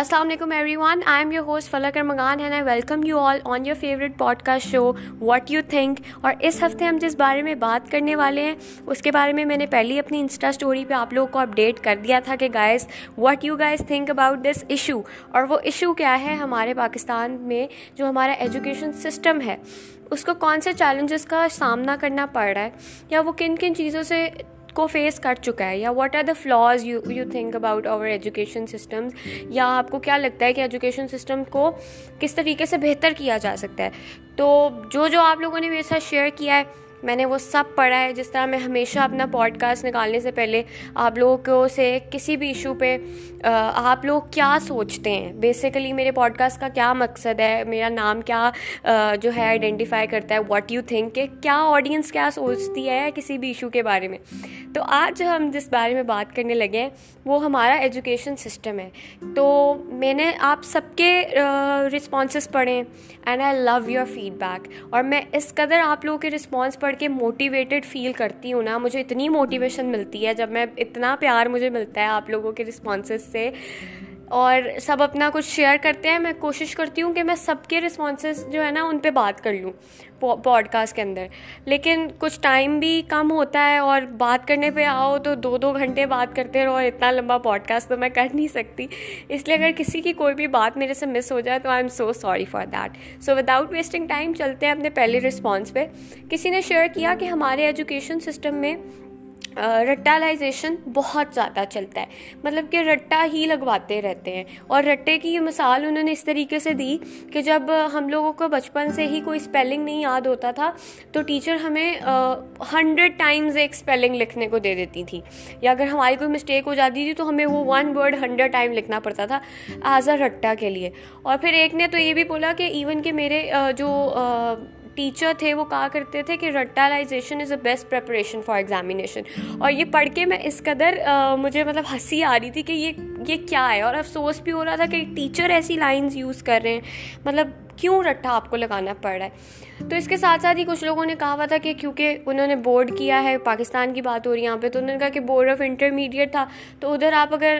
السلام علیکم everyone I am your host Falak Armaghan and I welcome you all on your favourite podcast show what you think اور اس ہفتے ہم جس بارے میں بات کرنے والے ہیں، اس کے بارے میں میں نے پہلی اپنی انسٹا اسٹوری پہ آپ لوگوں کو اپڈیٹ کر دیا تھا کہ guys what you guys think about this issue اور وہ ایشو کیا ہے ہمارے پاکستان میں جو ہمارا ایجوکیشن سسٹم ہے۔ اس کو کون سے چیلنجز کا سامنا کرنا پڑ رہا ہے؟ یا وہ کن کن چیزوں سے کو فیس کر چکا ہے، یا what are the flaws you you think about our education systems یا آپ کو کیا لگتا ہے کہ ایجوکیشن سسٹم کو کس طریقے سے بہتر کیا جا سکتا ہے؟ تو جو جو آپ لوگوں نے میرے ساتھ شیئر کیا ہے میں نے وہ سب پڑھا ہے، جس طرح میں ہمیشہ اپنا پوڈ کاسٹ نکالنے سے پہلے آپ لوگوں کو سے کسی بھی ایشو پہ آپ لوگ کیا سوچتے ہیں؟ بیسیکلی میرے پوڈ کاسٹ کا کیا مقصد ہے؟ میرا نام کیا جو ہے آئیڈینٹیفائی کرتا ہے؟ واٹ یو تھنک کہ کیا آڈینس کیا سوچتی ہے کسی بھی ایشو کے بارے میں؟ تو آج ہم جس بارے میں بات کرنے لگے ہیں، وہ ہمارا ایجوکیشن سسٹم ہے۔ تو میں نے آپ سب کے رسپانسز پڑھیں and I love your feedback اور میں اس قدر آپ لوگوں کے رسپانس پڑھ کے موٹیویٹیڈ فیل کرتی ہوں نا، مجھے اتنی موٹیویشن ملتی ہے، جب میں اتنا پیار مجھے ملتا ہے آپ لوگوں کے رسپانسز سے۔ اور سب اپنا کچھ شیئر کرتے ہیں، میں کوشش کرتی ہوں کہ میں سب کے رسپانسز جو ہے نا، ان پہ بات کر لوں پوڈ کاسٹ کے اندر۔ لیکن کچھ ٹائم بھی کم ہوتا ہے اور بات کرنے پہ آؤ تو دو دو گھنٹے بات کرتے رہو اور اتنا لمبا پوڈ کاسٹ تو میں کر نہیں سکتی۔ اس لیے اگر کسی کی کوئی بھی بات میرے سے مس ہو جائے تو I am so sorry for that so without wasting time چلتے ہیں اپنے پہلے رسپانس پہ۔ کسی نے شیئر کیا کہ ہمارے ایجوکیشن سسٹم میں رٹالائزیشن بہت زیادہ چلتا ہے۔ مطلب کہ رٹا ہی لگواتے رہتے ہیں۔ اور رٹے کی یہ مثال انہوں نے اس طریقے سے دی کہ جب ہم لوگوں کو بچپن سے ہی کوئی اسپیلنگ نہیں یاد ہوتا تھا، تو ٹیچر ہمیں ہنڈریڈ ٹائمز ایک اسپیلنگ لکھنے کو دے دیتی تھی۔ یا اگر ہماری کوئی مسٹیک ہو جاتی تھی، تو ہمیں وہ ون ورڈ ہنڈریڈ ٹائم لکھنا پڑتا تھا ایز اے رٹا کے لیے۔ اور پھر ایک نے تو یہ بھی بولا کہ ایون کہ میرے جو ٹیچر تھے، وہ کہا کرتے تھے کہ رٹالائزیشن is a best preparation for examination اور یہ پڑھ کے میں اس قدر مجھے مطلب ہنسی آ رہی تھی کہ یہ یہ کیا ہے؟ اور افسوس بھی ہو رہا تھا کہ ٹیچر ایسی لائنز یوز کر رہے ہیں۔ مطلب کیوں رٹا آپ کو لگانا پڑ رہا ہے؟ تو اس کے ساتھ ساتھ ہی کچھ لوگوں نے کہا ہوا تھا کہ کیونکہ انہوں نے بورڈ کیا ہے، پاکستان کی بات ہو رہی ہے یہاں پہ، تو انہوں نے کہا کہ بورڈ آف انٹرمیڈیٹ تھا۔ تو ادھر آپ اگر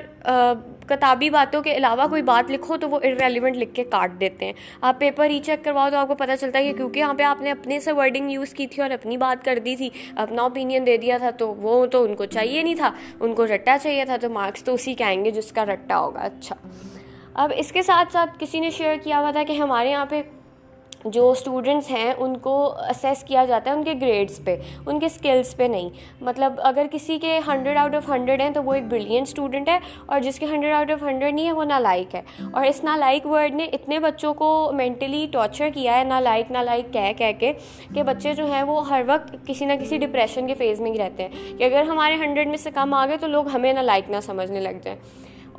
کتابی باتوں کے علاوہ کوئی بات لکھو تو وہ ارریلیونٹ لکھ کے کاٹ دیتے ہیں۔ آپ پیپر ری چیک کرواؤ تو آپ کو پتہ چلتا ہے کہ کیونکہ یہاں پہ آپ نے اپنے سے ورڈنگ یوز کی تھی اور اپنی بات کر دی تھی، اپنا اوپینین دے دیا تھا، تو وہ تو ان کو چاہیے نہیں تھا۔ ان کو رٹا چاہیے تھا، تو مارکس تو اسی کے آئیں گے جس کا رٹا ہوگا۔ اچھا۔ اب اس کے ساتھ ساتھ کسی نے شیئر کیا ہوا تھا کہ ہمارے یہاں پہ جو اسٹوڈنٹس ہیں، ان کو اسیس کیا جاتا ہے ان کے گریڈس پہ، ان کے اسکلس پہ نہیں۔ مطلب اگر کسی کے ہنڈریڈ آؤٹ آف ہنڈریڈ ہیں تو وہ ایک بریلینٹ اسٹوڈنٹ ہے اور جس کے ہنڈریڈ آؤٹ آف ہنڈریڈ نہیں ہے، وہ نالائک ہے۔ اور اس نالائک ورڈ نے اتنے بچوں کو مینٹلی ٹارچر کیا ہے نالائک نالائک کہہ کہہ کے کہ بچے جو ہیں وہ ہر وقت کسی نہ کسی ڈپریشن کے فیز میں ہی رہتے ہیں۔ کہ اگر ہمارے ہنڈریڈ میں سے کم آ گئے تو لوگ ہمیں نالائک نہ سمجھنے لگ جائیں۔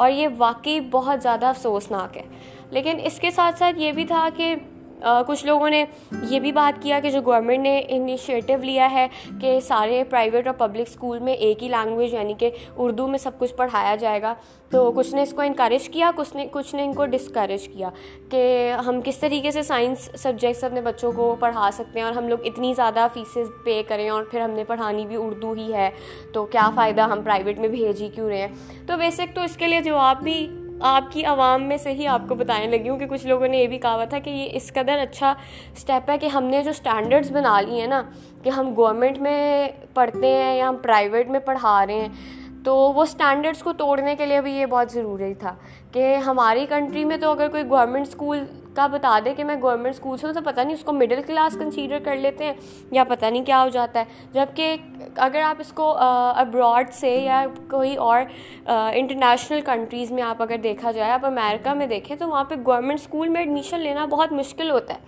اور یہ واقعی بہت زیادہ افسوسناک ہے۔ لیکن اس کے ساتھ ساتھ یہ بھی تھا کہ کچھ لوگوں نے یہ بھی بات کیا کہ جو گورنمنٹ نے انیشیٹو لیا ہے کہ سارے پرائیویٹ اور پبلک اسکول میں ایک ہی لینگویج یعنی کہ اردو میں سب کچھ پڑھایا جائے گا۔ تو کچھ نے اس کو انکریج کیا، کچھ نے کچھ نے ان کو ڈسکریج کیا کہ ہم کس طریقے سے سائنس سبجیکٹس اپنے بچوں کو پڑھا سکتے ہیں اور ہم لوگ اتنی زیادہ فیسز پے کریں اور پھر ہم نے پڑھانی بھی اردو ہی ہے۔ تو کیا فائدہ ہم پرائیویٹ میں بھیج ہی کیوں رہے ہیں؟ تو بیسک تو اس کے لیے جواب بھی آپ کی عوام میں سے ہی آپ کو بتانے لگی ہوں کہ کچھ لوگوں نے یہ بھی کہا تھا کہ یہ اس قدر اچھا اسٹیپ ہے کہ ہم نے جو اسٹینڈرڈس بنا لی ہیں نا کہ ہم گورنمنٹ میں پڑھتے ہیں یا ہم پرائیویٹ میں پڑھا رہے ہیں تو وہ اسٹینڈرڈس کو توڑنے کے لیے بھی یہ بہت ضروری تھا کہ ہماری کنٹری میں تو اگر کوئی گورنمنٹ اسکول کا بتا دے کہ میں گورنمنٹ اسکول سے ہوں تو پتہ نہیں اس کو مڈل کلاس کنسیڈر کر لیتے ہیں یا پتہ نہیں کیا ہو جاتا ہے۔ جبکہ اگر آپ اس کو ابراڈ سے یا کوئی اور انٹرنیشنل کنٹریز میں آپ اگر دیکھا جائے، آپ امیرکا میں دیکھیں تو وہاں پہ گورنمنٹ اسکول میں ایڈمیشن لینا بہت مشکل ہوتا ہے۔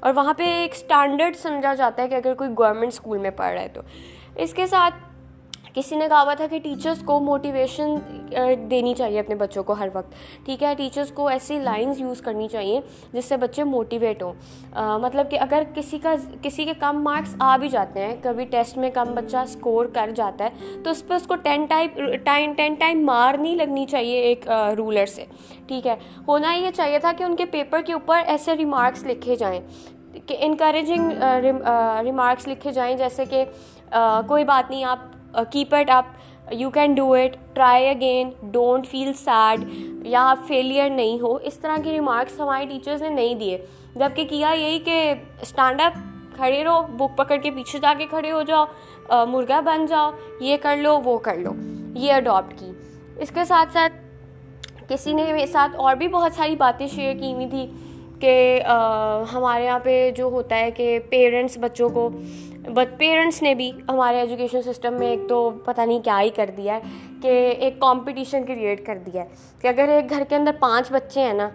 اور وہاں پہ ایک اسٹینڈرڈ سمجھا جاتا ہے کہ اگر کوئی گورنمنٹ اسکول میں پڑھ رہا ہے تو۔ اس کے ساتھ کسی نے کہا ہوا تھا کہ ٹیچرس کو موٹیویشن دینی چاہیے اپنے بچوں کو ہر وقت۔ ٹھیک ہے ٹیچرس کو ایسی لائنز یوز کرنی چاہیے جس سے بچے موٹیویٹ ہوں۔ مطلب کہ اگر کسی کا کسی کے کم مارکس آ بھی جاتے ہیں، کبھی ٹیسٹ میں کم بچہ اسکور کر جاتا ہے، تو اس پہ اس کو ten type time ten time مار نہیں لگنی چاہیے ایک رولر سے۔ ٹھیک ہے، ہونا یہ چاہیے تھا کہ ان کے پیپر کے اوپر ایسے ریمارکس لکھے جائیں، کہ انکریجنگ ریمارکس لکھے جائیں، جیسے کہ کوئی بات نہیں، آپ keep it up you can do it try again don't feel sad یا آپ فیلئر نہیں ہو. اس طرح کے ریمارکس ہمارے ٹیچرز نے نہیں دیے. جبکہ کیا یہی کہ اسٹینڈ اپ کھڑے رہو. بک پکڑ کے پیچھے جا کے کھڑے ہو جاؤ. Uh, مرغا بن جاؤ. یہ کر لو، وہ کر لو. یہ اڈاپٹ کی. اس کے ساتھ ساتھ کسی نے میرے ساتھ اور بھی بہت ساری باتیں شیئر کی ہوئی تھی کہ ہمارے یہاں پہ جو ہوتا ہے کہ پیرنٹس بچوں کو بٹ پیرنٹس نے بھی ہمارے ایجوکیشن سسٹم میں ایک تو پتہ نہیں کیا ہی کر دیا ہے کہ ایک کمپٹیشن کریٹ کر دیا ہے کہ اگر ایک گھر کے اندر پانچ بچے ہیں نا،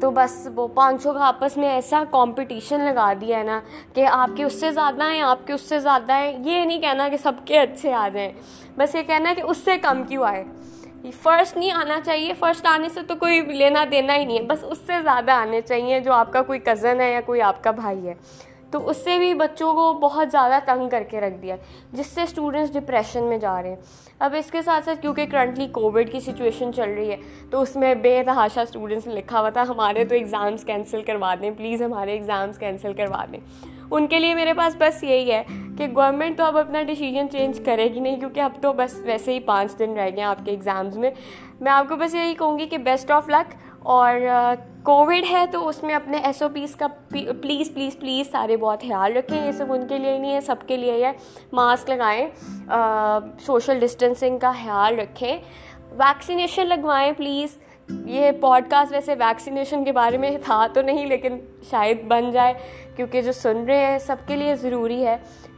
تو بس وہ پانچوں کا آپس میں ایسا کمپٹیشن لگا دیا ہے نا کہ آپ کے اس سے زیادہ ہیں، آپ کے اس سے زیادہ ہیں، یہ نہیں کہنا کہ سب کے اچھے آ جائیں۔ بس یہ کہنا ہے کہ اس سے کم کیوں آئے؟ فرسٹ نہیں آنا چاہیے، فرسٹ آنے سے تو کوئی لینا دینا ہی نہیں ہے۔ بس اس سے زیادہ آنے چاہیے جو آپ کا کوئی کزن ہے یا کوئی آپ کا بھائی ہے۔ تو اس سے بھی بچوں کو بہت زیادہ تنگ کر کے رکھ دیا جس سے اسٹوڈنٹس ڈپریشن میں جا رہے ہیں۔ اب اس کے ساتھ ساتھ کیونکہ کرنٹلی کووڈ کی سچویشن چل رہی ہے، تو اس میں بے تحاشا اسٹوڈنٹس نے لکھا ہوا تھا، ہمارے تو ایگزامس کینسل کروا دیں پلیز ہمارے ایگزامس کینسل کروا دیں۔ ان کے لیے میرے پاس بس یہی ہے کہ گورنمنٹ تو اب اپنا ڈیسیجن چینج کرے گی نہیں کیونکہ اب تو بس ویسے ہی پانچ دن رہ گئے ہیں آپ کے ایگزامز میں۔ میں آپ کو بس یہی کہوں گی کہ بیسٹ آف لک اور کووڈ ہے تو اس میں اپنے ایس او پیز کا پلیز پلیز پلیز سارے بہت خیال رکھیں، یہ سب ان کے لیے ہی نہیں ہے، سب کے لیے ہے۔ ماسک لگائیں سوشل ڈسٹینسنگ کا خیال رکھیں۔ ویکسینیشن لگوائیں پلیز یہ پوڈ کاسٹ ویسے ویکسینیشن کے بارے میں تھا تو نہیں، لیکن شاید بن جائے، کیونکہ جو سن رہے ہیں، سب کے لیے ضروری ہے۔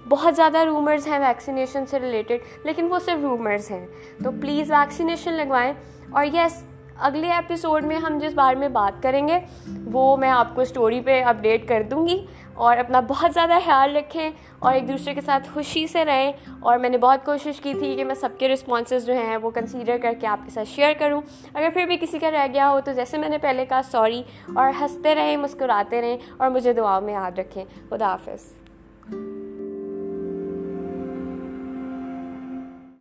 بہت زیادہ رومرز ہیں ویکسینیشن سے ریلیٹڈ لیکن وہ صرف رومرز ہیں۔ تو پلیز ویکسینیشن لگوائیں۔ اور یس اگلے ایپیسوڈ میں ہم جس بارے میں بات کریں گے، وہ میں آپ کو اسٹوری پہ اپڈیٹ کر دوں گی اور اپنا بہت زیادہ خیال رکھیں اور ایک دوسرے کے ساتھ خوشی سے رہیں۔ اور میں نے بہت کوشش کی تھی کہ میں سب کے رسپانسز جو ہیں وہ کنسیڈر کر کے آپ کے ساتھ شیئر کروں۔ اگر پھر بھی کسی کا رہ گیا ہو تو جیسے میں نے پہلے کہا سوری اور ہنستے رہیں، مسکراتے رہیں اور مجھے دعاؤں میں یاد رکھیں۔ خدا حافظ۔